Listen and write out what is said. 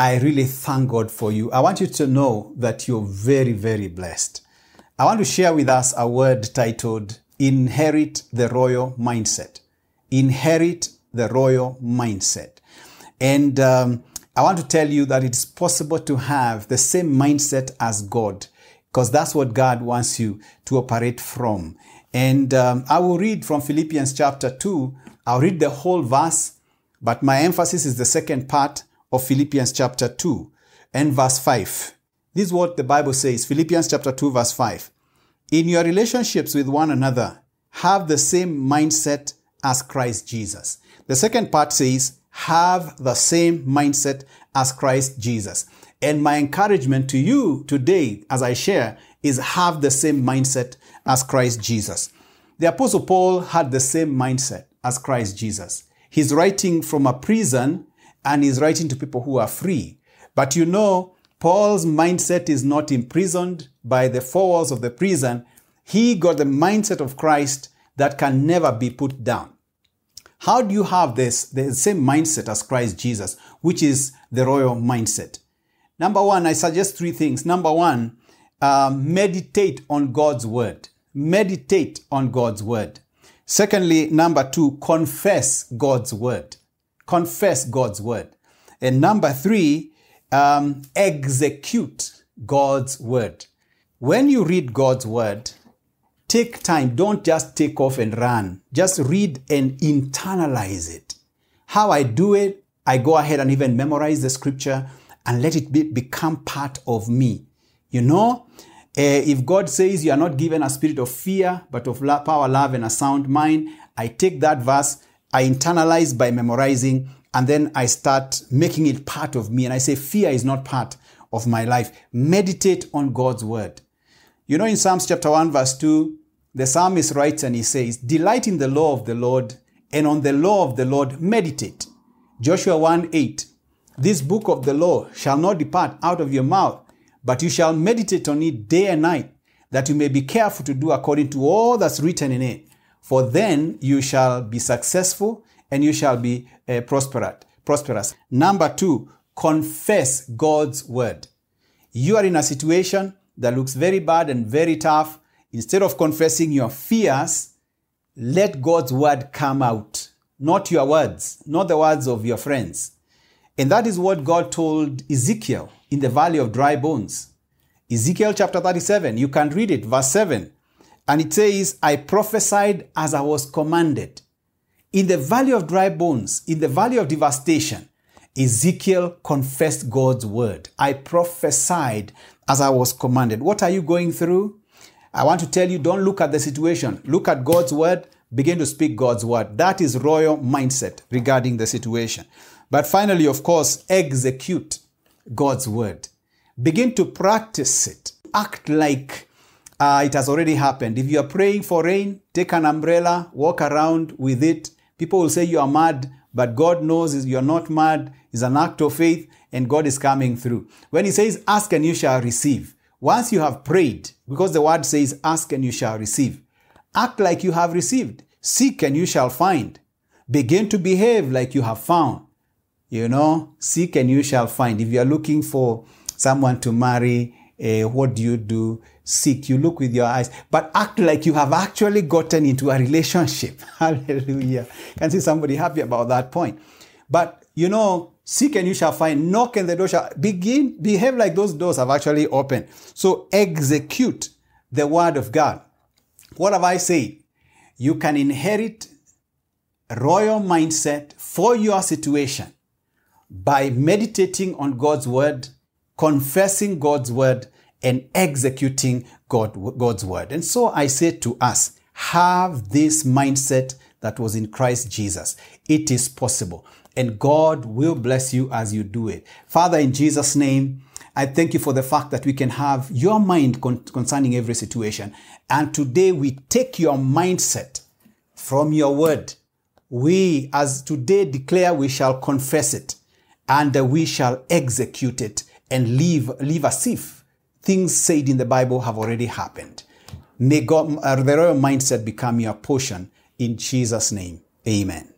I really thank God for you. I want you to know that you're very, very blessed. I want to share with us a word titled Inherit the Royal Mindset. Inherit the Royal Mindset. And um, I want to tell you that it's possible to have the same mindset as God because that's what God wants you to operate from. And um, I will read from Philippians chapter 2. I'll read the whole verse, but my emphasis is the second part of Philippians chapter 2 and verse 5. This is what the Bible says Philippians chapter 2, verse 5. In your relationships with one another, have the same mindset as Christ Jesus. The second part says, have the same mindset as Christ Jesus. And my encouragement to you today, as I share, is have the same mindset as Christ Jesus. The Apostle Paul had the same mindset as Christ Jesus. He's writing from a prison and he's writing to people who are free. But you know, Paul's mindset is not imprisoned by the four walls of the prison. He got the mindset of Christ that can never be put down. How do you have this, the same mindset as Christ Jesus, which is the royal mindset? Number one, I suggest three things. Number one, uh, meditate on God's word. Meditate on God's word. Secondly, number two, confess God's word. Confess God's word. And number three, um, execute God's word. When you read God's word, take time. Don't just take off and run. Just read and internalize it. How I do it, I go ahead and even memorize the scripture and let it be, become part of me. You know, uh, if God says you are not given a spirit of fear, but of love, power, love, and a sound mind, I take that verse, I internalize by memorizing, and then I start making it part of me. And I say, fear is not part of my life. Meditate on God's word. You know, in Psalms chapter 1, verse 2, the psalmist writes and he says, Delight in the law of the Lord, and on the law of the Lord meditate. Joshua 1 8, This book of the law shall not depart out of your mouth, but you shall meditate on it day and night, that you may be careful to do according to all that's written in it. For then you shall be successful and you shall be uh, prosperous. prosperous. Number two, confess God's word. You are in a situation that looks very bad and very tough. Instead of confessing your fears, let God's word come out. Not your words, not the words of your friends. And that is what God told Ezekiel in the valley of dry bones. Ezekiel chapter 37, you can read it, verse 7. And it says, I prophesied as I was commanded. In the valley of dry bones, in the valley of devastation, Ezekiel confessed God's word. I prophesied as I was commanded. What are you going through? I want to tell you, don't look at the situation. Look at God's word. Begin to speak God's word. That is royal mindset regarding the situation. But finally, of course, execute God's word. Begin to practice it. Act like uh, it has already happened. If you are praying for rain, take an umbrella, walk around with it. People will say you are mad, but God knows you're not mad. It's an act of faith, and God is coming through. When He says, Ask and you shall receive, once you have prayed, because the word says, Ask and you shall receive, act like you have received. Seek and you shall find. Begin to behave like you have found. You know, seek and you shall find. If you are looking for someone to marry, uh, what do you do? Seek. You look with your eyes, but act like you have actually gotten into a relationship. Hallelujah. Can see somebody happy about that point. But you know, seek and you shall find. Knock and the door shall begin. Behave like those doors have actually opened. So execute the word of God. What have I said? You can inherit royal mindset for your situation by meditating on God's word, confessing God's word, and executing God, God's word. And so I say to us, have this mindset that was in Christ Jesus. It is possible. And God will bless you as you do it. Father, in Jesus' name, I thank you for the fact that we can have your mind con- concerning every situation. And today we take your mindset from your word. We, as today declare, we shall confess it and we shall execute it and live, live as if things said in the Bible have already happened. May God, uh, the royal mindset become your portion in Jesus' name. Amen.